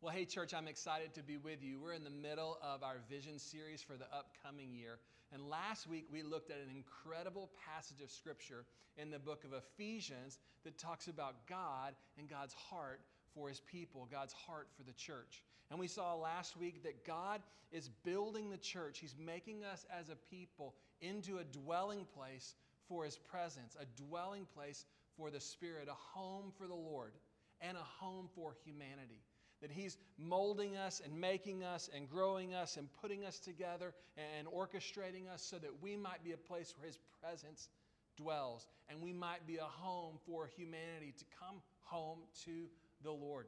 Well, hey, church, I'm excited to be with you. We're in the middle of our vision series for the upcoming year. And last week, we looked at an incredible passage of scripture in the book of Ephesians that talks about God and God's heart for his people, God's heart for the church. And we saw last week that God is building the church, He's making us as a people into a dwelling place for His presence, a dwelling place for the Spirit, a home for the Lord, and a home for humanity that He's molding us and making us and growing us and putting us together and orchestrating us so that we might be a place where His presence dwells and we might be a home for humanity to come home to the Lord.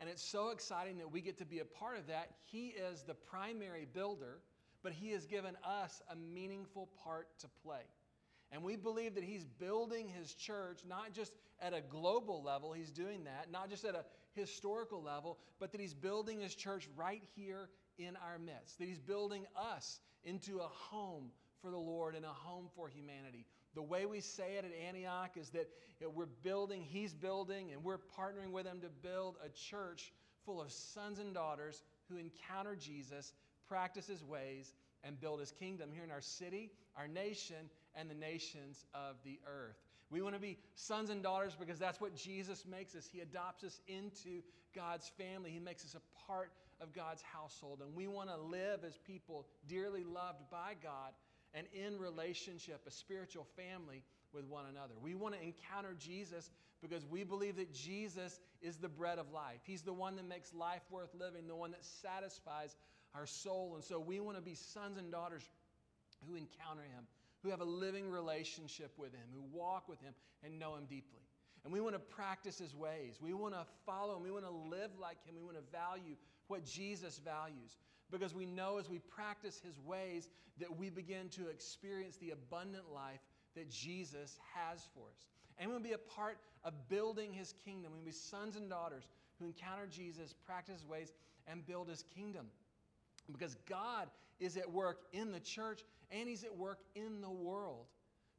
And it's so exciting that we get to be a part of that. He is the primary builder, but He has given us a meaningful part to play. And we believe that he's building his church not just at a global level, he's doing that, not just at a historical level, but that he's building his church right here in our midst. That he's building us into a home for the Lord and a home for humanity. The way we say it at Antioch is that we're building, he's building, and we're partnering with him to build a church full of sons and daughters who encounter Jesus, practice his ways, and build his kingdom here in our city, our nation, and the nations of the earth. We want to be sons and daughters because that's what Jesus makes us. He adopts us into God's family, He makes us a part of God's household. And we want to live as people dearly loved by God and in relationship, a spiritual family with one another. We want to encounter Jesus because we believe that Jesus is the bread of life. He's the one that makes life worth living, the one that satisfies our soul. And so we want to be sons and daughters who encounter Him, who have a living relationship with Him, who walk with Him and know Him deeply. And we want to practice His ways. We want to follow Him. We want to live like Him. We want to value what Jesus values because we know as we practice His ways that we begin to experience the abundant life that Jesus has for us. And we want to be a part of building His kingdom. We want to be sons and daughters who encounter Jesus, practice His ways, and build His kingdom. Because God is at work in the church and He's at work in the world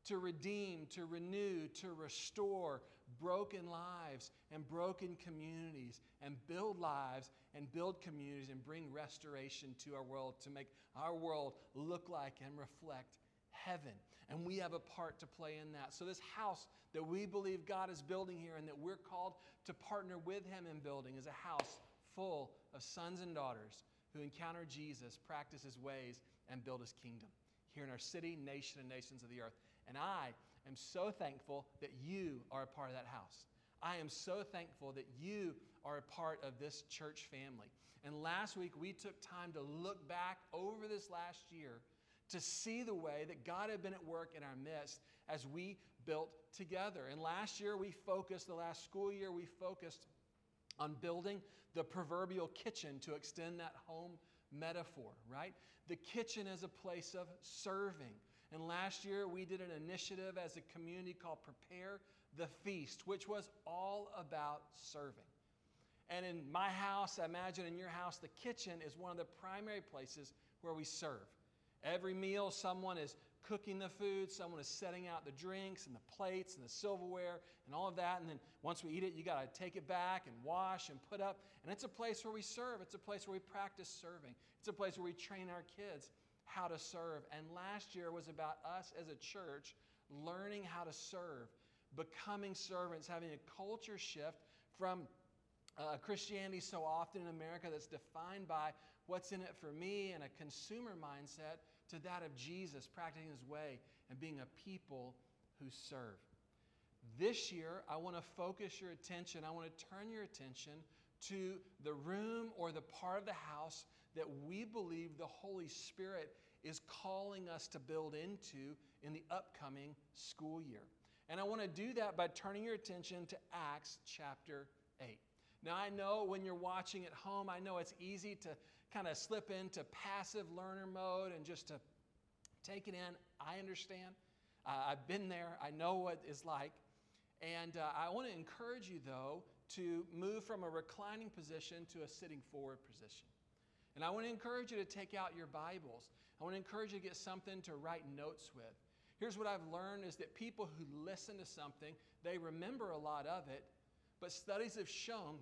to redeem, to renew, to restore broken lives and broken communities, and build lives and build communities and bring restoration to our world to make our world look like and reflect heaven. And we have a part to play in that. So, this house that we believe God is building here and that we're called to partner with Him in building is a house full of sons and daughters who encounter Jesus, practice His ways, and build His kingdom here in our city, nation, and nations of the earth. And I am so thankful that you are a part of that house. I am so thankful that you are a part of this church family. And last week, we took time to look back over this last year to see the way that God had been at work in our midst as we built together. And last year, we focused, the last school year, we focused on building the proverbial kitchen to extend that home metaphor, right? The kitchen is a place of serving. And last year we did an initiative as a community called Prepare the Feast, which was all about serving. And in my house, I imagine in your house, the kitchen is one of the primary places where we serve. Every meal, someone is cooking the food, someone is setting out the drinks and the plates and the silverware and all of that. And then once we eat it, you got to take it back and wash and put up. And it's a place where we serve, it's a place where we practice serving, it's a place where we train our kids how to serve. And last year was about us as a church learning how to serve, becoming servants, having a culture shift from uh, Christianity so often in America that's defined by what's in it for me and a consumer mindset to that of Jesus, practicing his way and being a people who serve. This year, I want to focus your attention, I want to turn your attention to the room or the part of the house that we believe the Holy Spirit is calling us to build into in the upcoming school year. And I want to do that by turning your attention to Acts chapter 8. Now, I know when you're watching at home, I know it's easy to kind of slip into passive learner mode and just to take it in. I understand. Uh, I've been there, I know what it's like. And uh, I want to encourage you, though, to move from a reclining position to a sitting forward position. And I want to encourage you to take out your Bibles. I want to encourage you to get something to write notes with. Here's what I've learned is that people who listen to something, they remember a lot of it, but studies have shown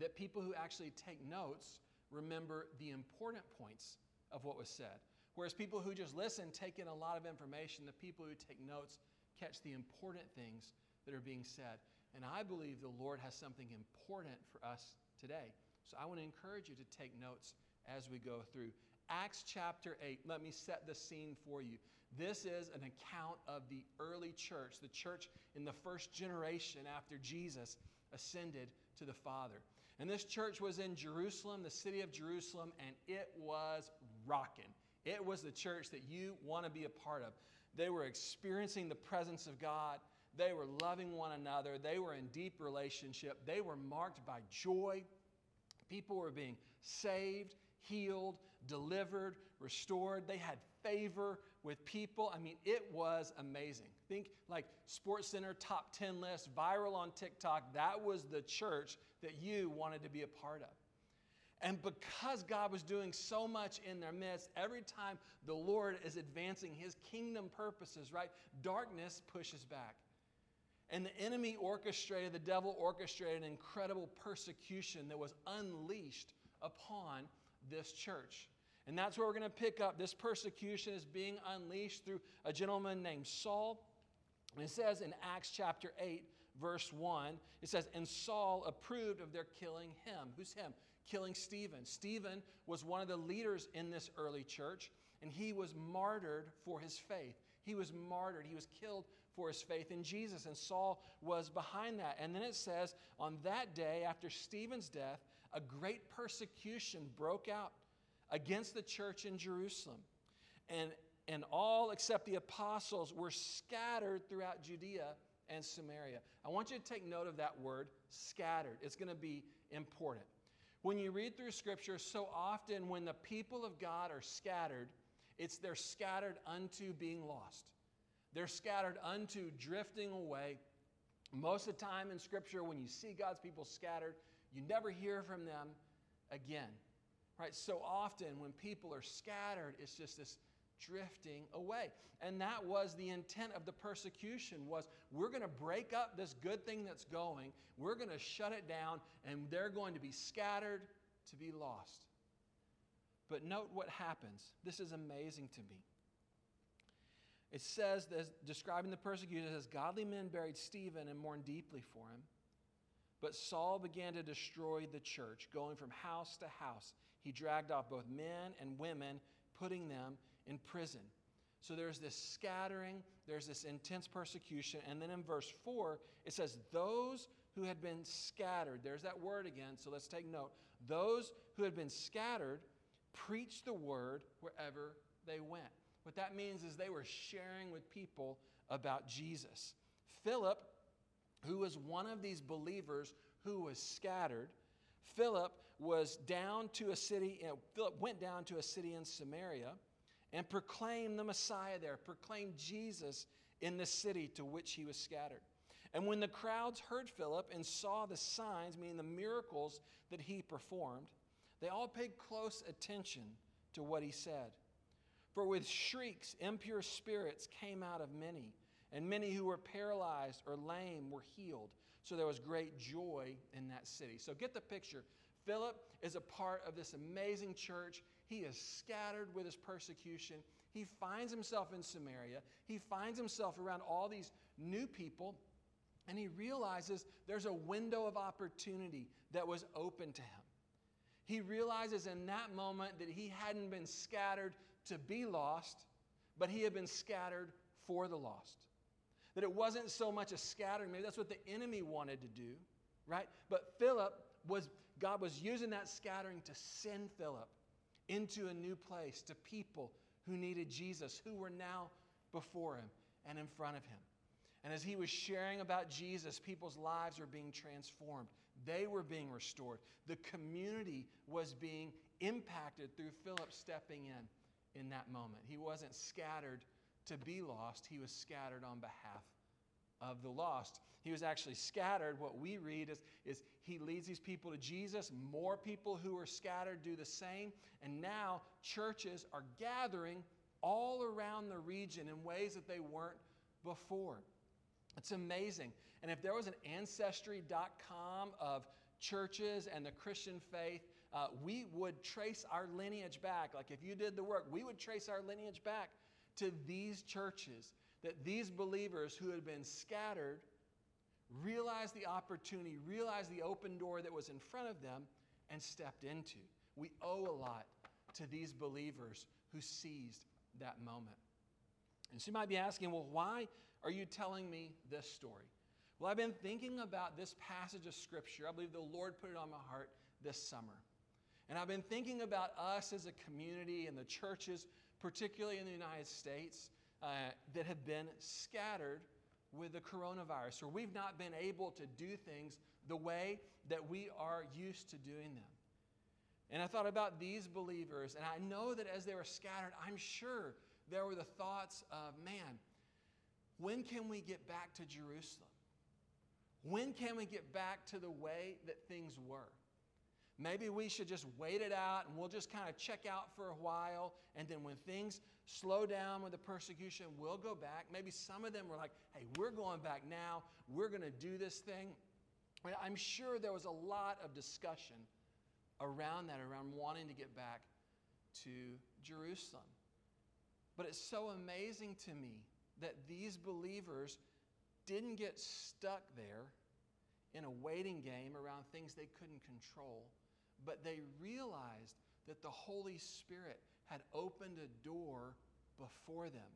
that people who actually take notes remember the important points of what was said. Whereas people who just listen take in a lot of information. The people who take notes catch the important things that are being said. And I believe the Lord has something important for us today. So I want to encourage you to take notes as we go through. Acts chapter 8, let me set the scene for you. This is an account of the early church, the church in the first generation after Jesus ascended to the Father. And this church was in Jerusalem, the city of Jerusalem, and it was rocking. It was the church that you want to be a part of. They were experiencing the presence of God. They were loving one another. They were in deep relationship. They were marked by joy. People were being saved, healed, delivered, restored. They had favor with people. I mean, it was amazing. Think like SportsCenter top 10 list, viral on TikTok. That was the church that you wanted to be a part of. And because God was doing so much in their midst, every time the Lord is advancing his kingdom purposes, right, darkness pushes back. And the enemy orchestrated, the devil orchestrated an incredible persecution that was unleashed upon this church. And that's where we're going to pick up. This persecution is being unleashed through a gentleman named Saul. And it says in Acts chapter 8, verse 1, it says, And Saul approved of their killing him. Who's him? killing Stephen. Stephen was one of the leaders in this early church, and he was martyred for his faith. He was martyred, he was killed for his faith in Jesus, and Saul was behind that. And then it says, on that day after Stephen's death, a great persecution broke out against the church in Jerusalem. And, and all except the apostles were scattered throughout Judea and Samaria. I want you to take note of that word, scattered. It's going to be important. When you read through Scripture, so often when the people of God are scattered, it's they're scattered unto being lost. They're scattered unto drifting away. Most of the time in Scripture, when you see God's people scattered, you never hear from them again. Right? So often when people are scattered, it's just this drifting away. And that was the intent of the persecution was we're going to break up this good thing that's going. We're going to shut it down and they're going to be scattered to be lost. But note what happens. This is amazing to me. It says, describing the persecution, says, Godly men buried Stephen and mourned deeply for him. But Saul began to destroy the church, going from house to house. He dragged off both men and women, putting them in prison. So there's this scattering, there's this intense persecution. And then in verse 4, it says, Those who had been scattered, there's that word again, so let's take note. Those who had been scattered preached the word wherever they went. What that means is they were sharing with people about Jesus. Philip, who was one of these believers who was scattered, Philip was down to a city, Philip went down to a city in Samaria and proclaim the Messiah there, proclaim Jesus in the city to which he was scattered. And when the crowds heard Philip and saw the signs, meaning the miracles that he performed, they all paid close attention to what he said. For with shrieks, impure spirits came out of many, and many who were paralyzed or lame were healed. So there was great joy in that city. So get the picture. Philip is a part of this amazing church. He is scattered with his persecution. He finds himself in Samaria. He finds himself around all these new people, and he realizes there's a window of opportunity that was open to him. He realizes in that moment that he hadn't been scattered to be lost, but he had been scattered for the lost. That it wasn't so much a scattering, maybe that's what the enemy wanted to do, right? But Philip was, God was using that scattering to send Philip into a new place to people who needed Jesus, who were now before him and in front of him. And as he was sharing about Jesus, people's lives were being transformed. They were being restored. The community was being impacted through Philip stepping in in that moment. He wasn't scattered to be lost, he was scattered on behalf of the lost. He was actually scattered. What we read is, is he leads these people to Jesus. More people who are scattered do the same. And now churches are gathering all around the region in ways that they weren't before. It's amazing. And if there was an ancestry.com of churches and the Christian faith, uh, we would trace our lineage back. Like if you did the work, we would trace our lineage back to these churches, that these believers who had been scattered realized the opportunity, realized the open door that was in front of them, and stepped into. We owe a lot to these believers who seized that moment. And so you might be asking, well, why are you telling me this story? Well, I've been thinking about this passage of Scripture. I believe the Lord put it on my heart this summer. And I've been thinking about us as a community and the churches, particularly in the United States, uh, that have been scattered with the coronavirus, or we've not been able to do things the way that we are used to doing them. And I thought about these believers, and I know that as they were scattered, I'm sure there were the thoughts of, man, when can we get back to Jerusalem? When can we get back to the way that things were? Maybe we should just wait it out and we'll just kind of check out for a while. And then when things slow down with the persecution, we'll go back. Maybe some of them were like, hey, we're going back now. We're going to do this thing. I'm sure there was a lot of discussion around that, around wanting to get back to Jerusalem. But it's so amazing to me that these believers didn't get stuck there in a waiting game around things they couldn't control, but they realized that the Holy Spirit had opened a door before them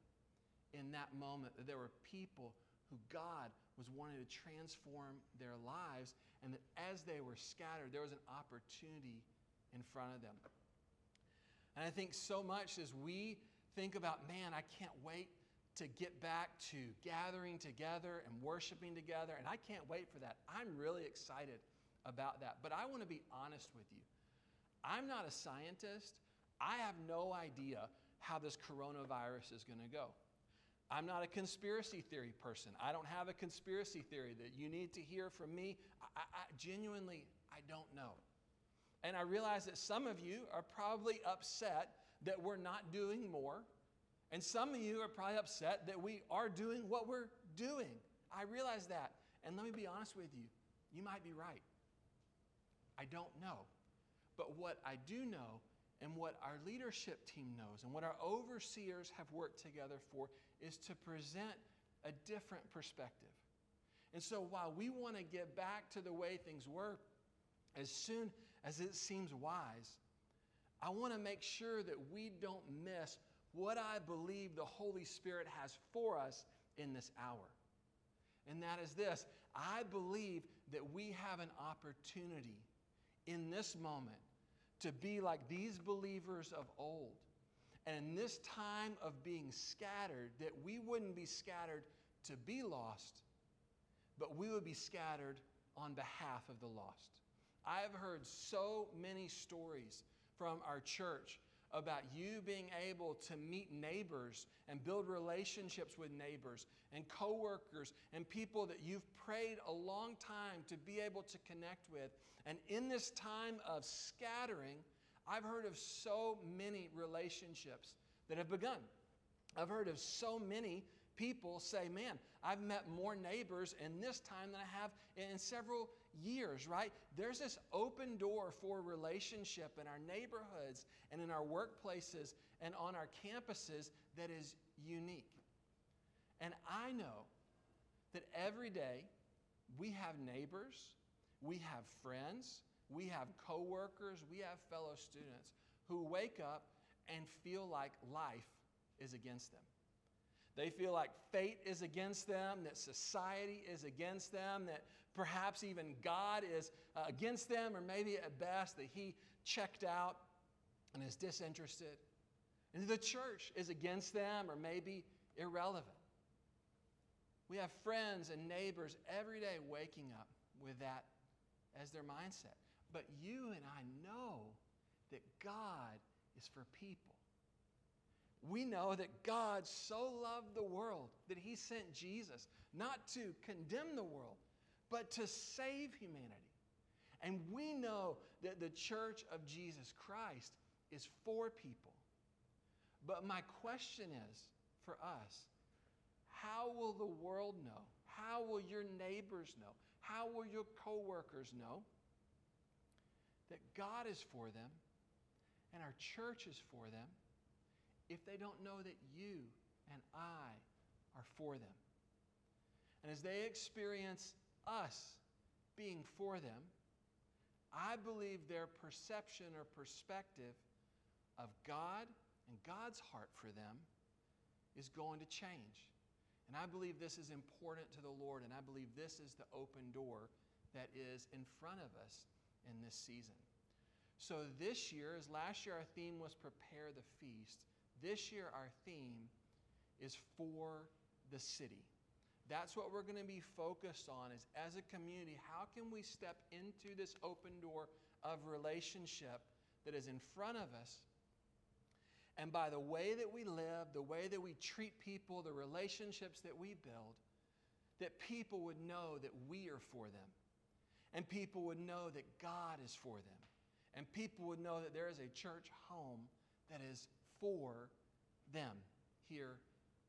in that moment, that there were people who God was wanting to transform their lives, and that as they were scattered, there was an opportunity in front of them. And I think so much as we think about, man, I can't wait to get back to gathering together and worshiping together, and I can't wait for that. I'm really excited about that. But I want to be honest with you. I'm not a scientist. I have no idea how this coronavirus is going to go. I'm not a conspiracy theory person. I don't have a conspiracy theory that you need to hear from me. I, I, genuinely, I don't know. And I realize that some of you are probably upset that we're not doing more. And some of you are probably upset that we are doing what we're doing. I realize that. And let me be honest with you, you might be right. I don't know. But what I do know and what our leadership team knows and what our overseers have worked together for is to present a different perspective. And so while we want to get back to the way things were as soon as it seems wise, I want to make sure that we don't miss what I believe the Holy Spirit has for us in this hour. And that is this I believe that we have an opportunity in this moment to be like these believers of old. And in this time of being scattered, that we wouldn't be scattered to be lost, but we would be scattered on behalf of the lost. I have heard so many stories from our church about you being able to meet neighbors and build relationships with neighbors and coworkers and people that you've prayed a long time to be able to connect with. And in this time of scattering, I've heard of so many relationships that have begun. I've heard of so many people say, Man, I've met more neighbors in this time than I have in several years, right? There's this open door for relationship in our neighborhoods and in our workplaces and on our campuses that is unique. And I know that every day we have neighbors, we have friends, we have coworkers, we have fellow students who wake up and feel like life is against them. They feel like fate is against them, that society is against them, that perhaps even God is uh, against them, or maybe at best that He checked out and is disinterested. And the church is against them, or maybe irrelevant. We have friends and neighbors every day waking up with that as their mindset. But you and I know that God is for people we know that God so loved the world that he sent Jesus not to condemn the world, but to save humanity. And we know that the church of Jesus Christ is for people. But my question is for us how will the world know? How will your neighbors know? How will your coworkers know that God is for them and our church is for them if they don't know that you and I are for them. And as they experience us being for them, I believe their perception or perspective of God and God's heart for them is going to change. And I believe this is important to the Lord, and I believe this is the open door that is in front of us in this season. So, this year, as last year our theme was Prepare the Feast, this year our theme is for the city. That's what we're going to be focused on is as a community, how can we step into this open door of relationship that is in front of us? And by the way that we live, the way that we treat people, the relationships that we build, that people would know that we are for them. And people would know that God is for them. And people would know that there is a church home that is for them here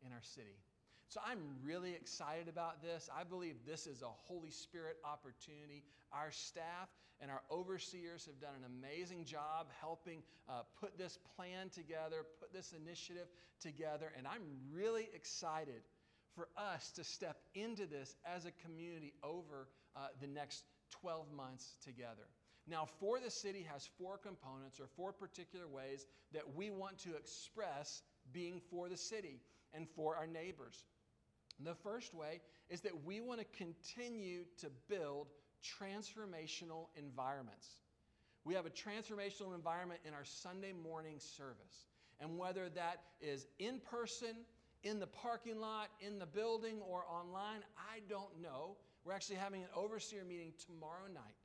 in our city. So I'm really excited about this. I believe this is a Holy Spirit opportunity. Our staff and our overseers have done an amazing job helping uh, put this plan together, put this initiative together, and I'm really excited for us to step into this as a community over uh, the next 12 months together. Now, For the City has four components or four particular ways that we want to express being for the city and for our neighbors. The first way is that we want to continue to build transformational environments. We have a transformational environment in our Sunday morning service. And whether that is in person, in the parking lot, in the building, or online, I don't know. We're actually having an overseer meeting tomorrow night.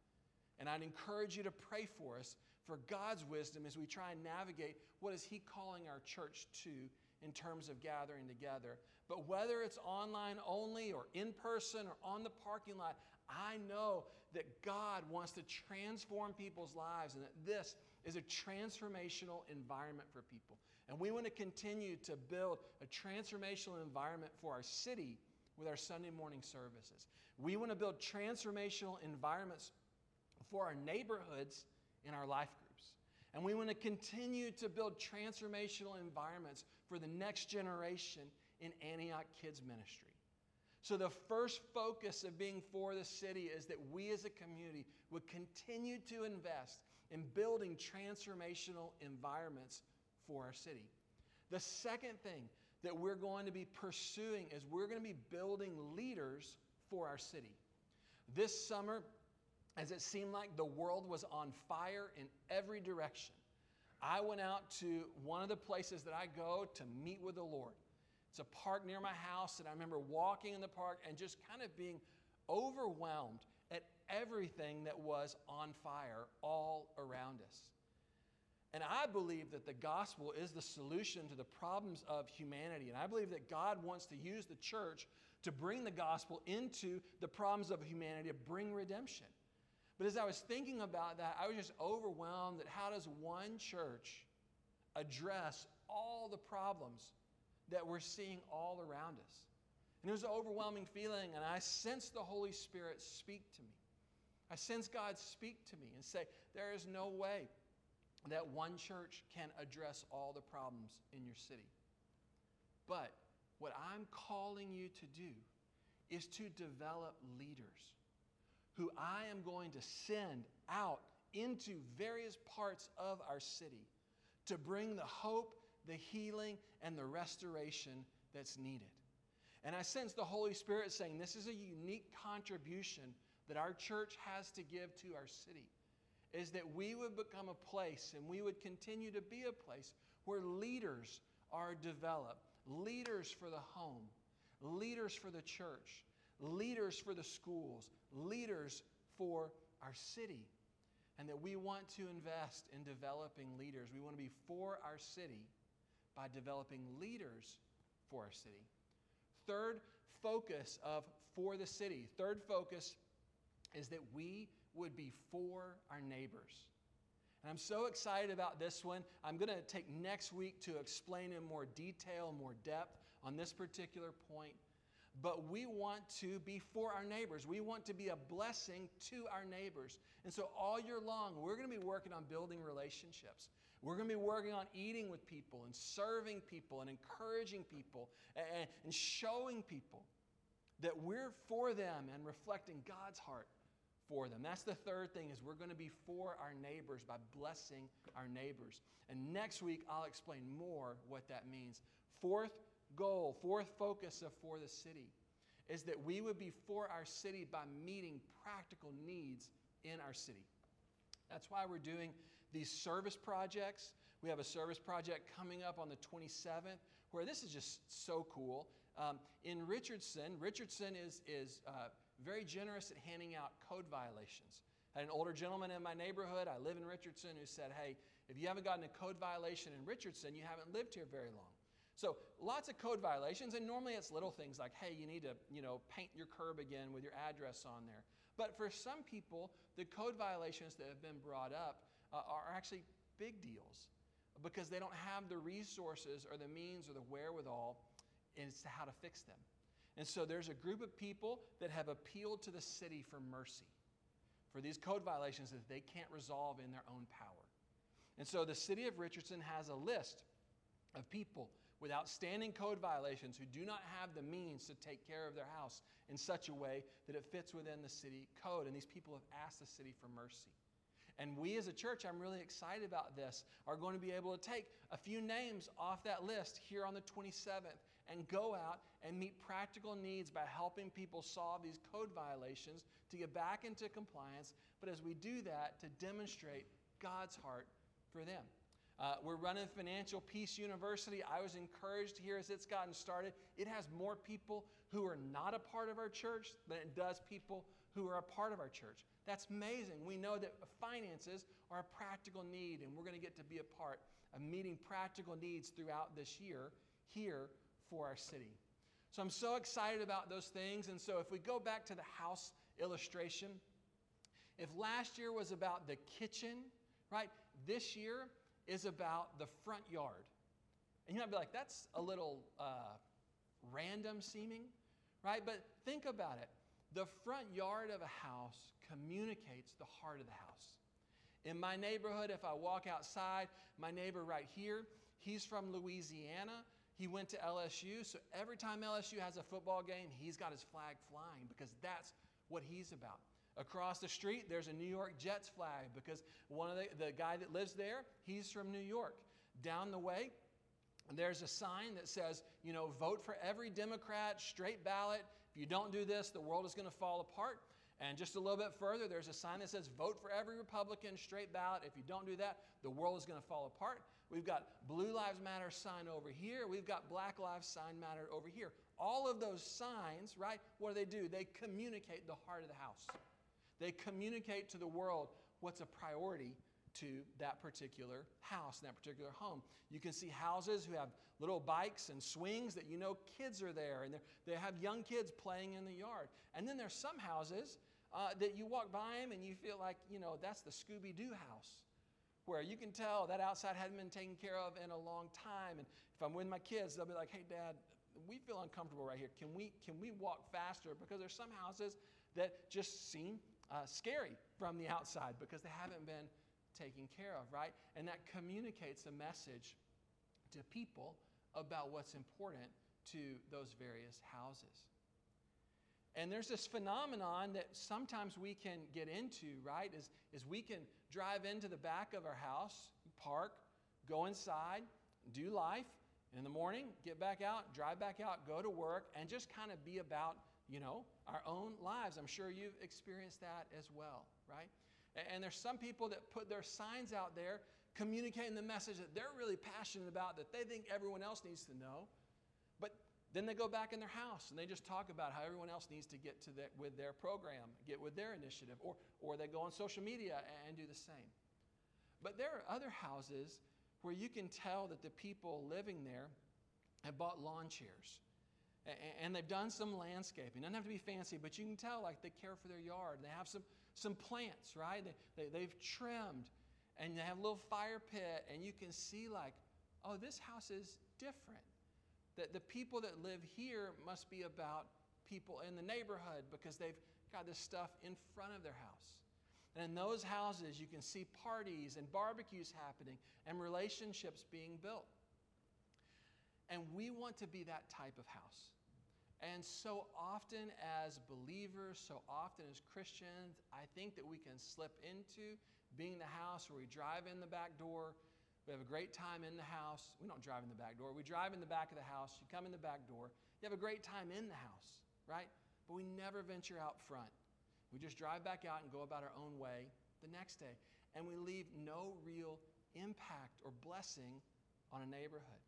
And I'd encourage you to pray for us for God's wisdom as we try and navigate what is He calling our church to in terms of gathering together. But whether it's online only or in person or on the parking lot, I know that God wants to transform people's lives and that this is a transformational environment for people. And we want to continue to build a transformational environment for our city with our Sunday morning services. We want to build transformational environments for our neighborhoods in our life groups. And we want to continue to build transformational environments for the next generation in Antioch Kids Ministry. So, the first focus of being for the city is that we as a community would continue to invest in building transformational environments for our city. The second thing that we're going to be pursuing is we're going to be building leaders for our city. This summer, as it seemed like the world was on fire in every direction, I went out to one of the places that I go to meet with the Lord. It's a park near my house, and I remember walking in the park and just kind of being overwhelmed at everything that was on fire all around us. And I believe that the gospel is the solution to the problems of humanity. And I believe that God wants to use the church to bring the gospel into the problems of humanity, to bring redemption. But as I was thinking about that, I was just overwhelmed that how does one church address all the problems that we're seeing all around us? And it was an overwhelming feeling, and I sensed the Holy Spirit speak to me. I sensed God speak to me and say, There is no way that one church can address all the problems in your city. But what I'm calling you to do is to develop leaders who I am going to send out into various parts of our city to bring the hope, the healing, and the restoration that's needed. And I sense the Holy Spirit saying this is a unique contribution that our church has to give to our city is that we would become a place and we would continue to be a place where leaders are developed, leaders for the home, leaders for the church, leaders for the schools, leaders for our city. And that we want to invest in developing leaders. We want to be for our city by developing leaders for our city. Third focus of for the city, third focus is that we would be for our neighbors. And I'm so excited about this one. I'm going to take next week to explain in more detail, more depth on this particular point. But we want to be for our neighbors. We want to be a blessing to our neighbors. And so, all year long, we're going to be working on building relationships. We're going to be working on eating with people and serving people and encouraging people and, and showing people that we're for them and reflecting God's heart for them. That's the third thing is we're going to be for our neighbors by blessing our neighbors. And next week I'll explain more what that means. Fourth goal, fourth focus of for the city is that we would be for our city by meeting practical needs in our city. That's why we're doing these service projects. We have a service project coming up on the 27th where this is just so cool. Um, in Richardson, Richardson is, is uh, very generous at handing out code violations. Had an older gentleman in my neighborhood, I live in Richardson, who said, Hey, if you haven't gotten a code violation in Richardson, you haven't lived here very long. So lots of code violations, and normally it's little things like, hey, you need to, you know, paint your curb again with your address on there. But for some people, the code violations that have been brought up uh, are actually big deals because they don't have the resources or the means or the wherewithal as to how to fix them. And so there's a group of people that have appealed to the city for mercy for these code violations that they can't resolve in their own power. And so the city of Richardson has a list of people with outstanding code violations who do not have the means to take care of their house in such a way that it fits within the city code. And these people have asked the city for mercy. And we as a church, I'm really excited about this, are going to be able to take a few names off that list here on the 27th and go out and meet practical needs by helping people solve these code violations to get back into compliance. But as we do that, to demonstrate God's heart for them. Uh, we're running Financial Peace University. I was encouraged here as it's gotten started. It has more people who are not a part of our church than it does people who are a part of our church. That's amazing. We know that finances are a practical need, and we're going to get to be a part of meeting practical needs throughout this year here for our city. So I'm so excited about those things. And so if we go back to the house illustration, if last year was about the kitchen, right, this year is about the front yard. And you might be like, that's a little uh, random seeming, right? But think about it. The front yard of a house communicates the heart of the house. In my neighborhood, if I walk outside, my neighbor right here, he's from Louisiana. He went to LSU, so every time LSU has a football game, he's got his flag flying because that's what he's about. Across the street, there's a New York Jets flag because one of the, the guy that lives there, he's from New York. Down the way, there's a sign that says, you know, vote for every Democrat, straight ballot. If you don't do this, the world is going to fall apart. And just a little bit further, there's a sign that says, vote for every Republican, straight ballot. If you don't do that, the world is going to fall apart. We've got Blue Lives Matter sign over here. We've got Black Lives sign matter over here. All of those signs, right, what do they do? They communicate the heart of the house. They communicate to the world what's a priority to that particular house, that particular home. You can see houses who have little bikes and swings that you know kids are there and they have young kids playing in the yard. And then there's some houses uh, that you walk by them and you feel like, you know, that's the Scooby Doo house where you can tell that outside hadn't been taken care of in a long time. And if I'm with my kids, they'll be like, hey, dad, we feel uncomfortable right here. Can we, can we walk faster? Because there's some houses that just seem uh, scary from the outside because they haven't been taken care of, right? And that communicates a message to people about what's important to those various houses. And there's this phenomenon that sometimes we can get into, right? Is, is we can drive into the back of our house, park, go inside, do life, in the morning, get back out, drive back out, go to work, and just kind of be about you know, our own lives. I'm sure you've experienced that as well, right? And there's some people that put their signs out there communicating the message that they're really passionate about that they think everyone else needs to know. But then they go back in their house and they just talk about how everyone else needs to get to the, with their program, get with their initiative, or, or they go on social media and do the same. But there are other houses where you can tell that the people living there have bought lawn chairs and they've done some landscaping. Doesn't have to be fancy, but you can tell like they care for their yard. They have some, some plants, right? They, they, they've trimmed and they have a little fire pit, and you can see like, oh, this house is different. That the people that live here must be about people in the neighborhood because they've got this stuff in front of their house. And in those houses, you can see parties and barbecues happening and relationships being built. And we want to be that type of house. And so often, as believers, so often as Christians, I think that we can slip into being the house where we drive in the back door. We have a great time in the house. We don't drive in the back door. We drive in the back of the house. You come in the back door. You have a great time in the house, right? But we never venture out front. We just drive back out and go about our own way the next day. And we leave no real impact or blessing on a neighborhood.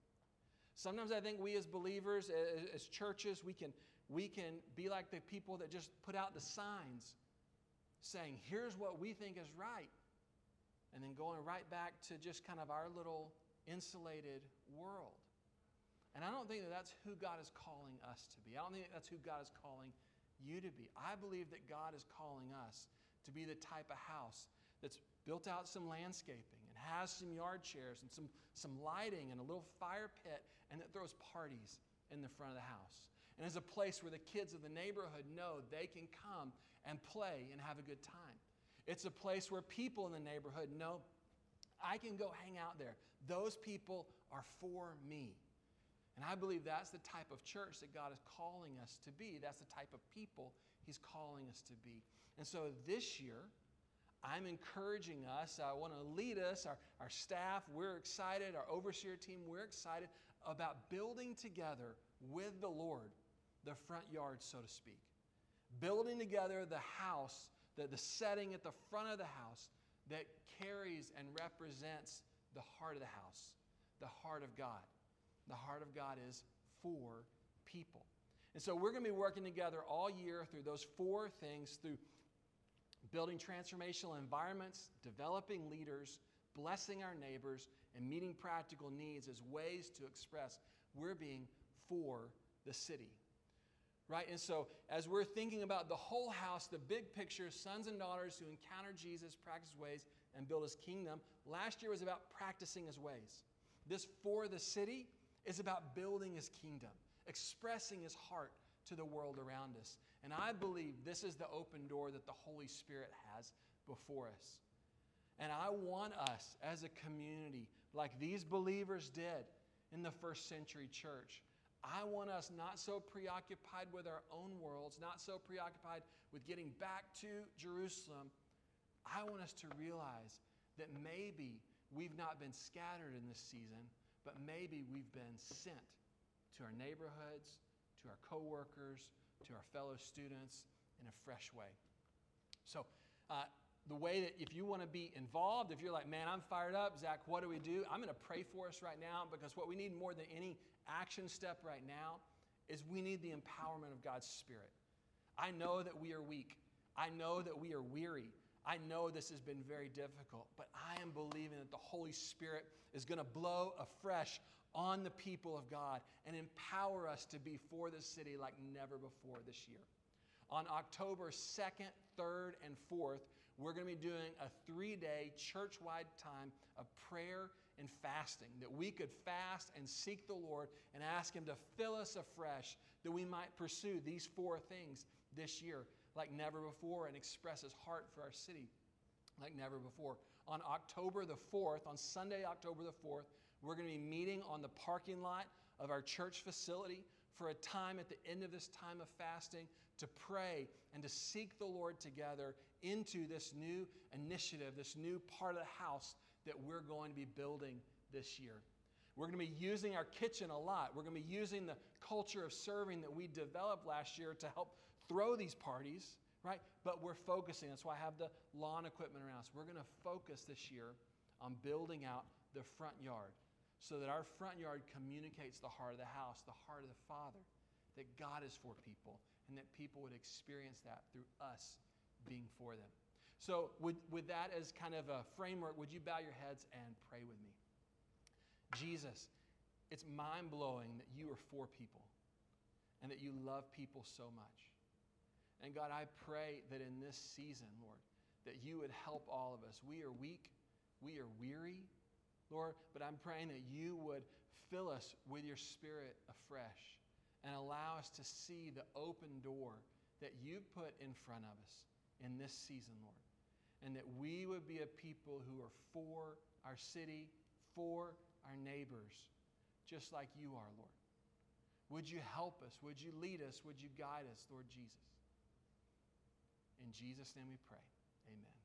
Sometimes I think we as believers, as, churches, we can, we can be like the people that just put out the signs saying, here's what we think is right. And then going right back to just kind of our little insulated world. And I don't think that that's who God is calling us to be. I don't think that's who God is calling you to be. I believe that God is calling us to be the type of house that's built out some landscaping and has some yard chairs and some, some lighting and a little fire pit and that throws parties in the front of the house. And is a place where the kids of the neighborhood know they can come and play and have a good time. It's a place where people in the neighborhood know I can go hang out there. Those people are for me. And I believe that's the type of church that God is calling us to be. That's the type of people He's calling us to be. And so this year, I'm encouraging us. I want to lead us, our, our staff, we're excited, our overseer team, we're excited about building together with the Lord the front yard, so to speak. Building together the house, the, the setting at the front of the house that carries and represents the heart of the house, the heart of God. The heart of God is for people. And so we're going to be working together all year through those four things through building transformational environments, developing leaders, blessing our neighbors, and meeting practical needs as ways to express we're being for the city. Right? And so, as we're thinking about the whole house, the big picture, sons and daughters who encounter Jesus, practice ways, and build his kingdom, last year was about practicing his ways. This for the city is about building his kingdom, expressing his heart to the world around us. And I believe this is the open door that the Holy Spirit has before us. And I want us as a community, like these believers did in the first century church, I want us not so preoccupied with our own worlds, not so preoccupied with getting back to Jerusalem. I want us to realize that maybe we've not been scattered in this season, but maybe we've been sent to our neighborhoods, to our coworkers, to our fellow students in a fresh way. So, uh, the way that if you want to be involved, if you're like, man, I'm fired up, Zach, what do we do? I'm going to pray for us right now because what we need more than any action step right now is we need the empowerment of God's Spirit. I know that we are weak. I know that we are weary. I know this has been very difficult, but I am believing that the Holy Spirit is going to blow afresh on the people of God and empower us to be for the city like never before this year. On October 2nd, 3rd, and 4th, we're going to be doing a three day church wide time of prayer and fasting, that we could fast and seek the Lord and ask Him to fill us afresh, that we might pursue these four things this year like never before and express His heart for our city like never before. On October the 4th, on Sunday, October the 4th, we're going to be meeting on the parking lot of our church facility for a time at the end of this time of fasting to pray and to seek the Lord together into this new initiative, this new part of the house that we're going to be building this year. We're going to be using our kitchen a lot. We're going to be using the culture of serving that we developed last year to help throw these parties, right? But we're focusing. That's why I have the lawn equipment around us. We're going to focus this year on building out the front yard so that our front yard communicates the heart of the house, the heart of the Father, that God is for people and that people would experience that through us being for them. So, with, with that as kind of a framework, would you bow your heads and pray with me? Jesus, it's mind blowing that you are for people and that you love people so much. And God, I pray that in this season, Lord, that you would help all of us. We are weak, we are weary, Lord, but I'm praying that you would fill us with your spirit afresh and allow us to see the open door that you put in front of us in this season, Lord. And that we would be a people who are for our city, for our neighbors, just like you are, Lord. Would you help us? Would you lead us? Would you guide us, Lord Jesus? In Jesus' name we pray. Amen.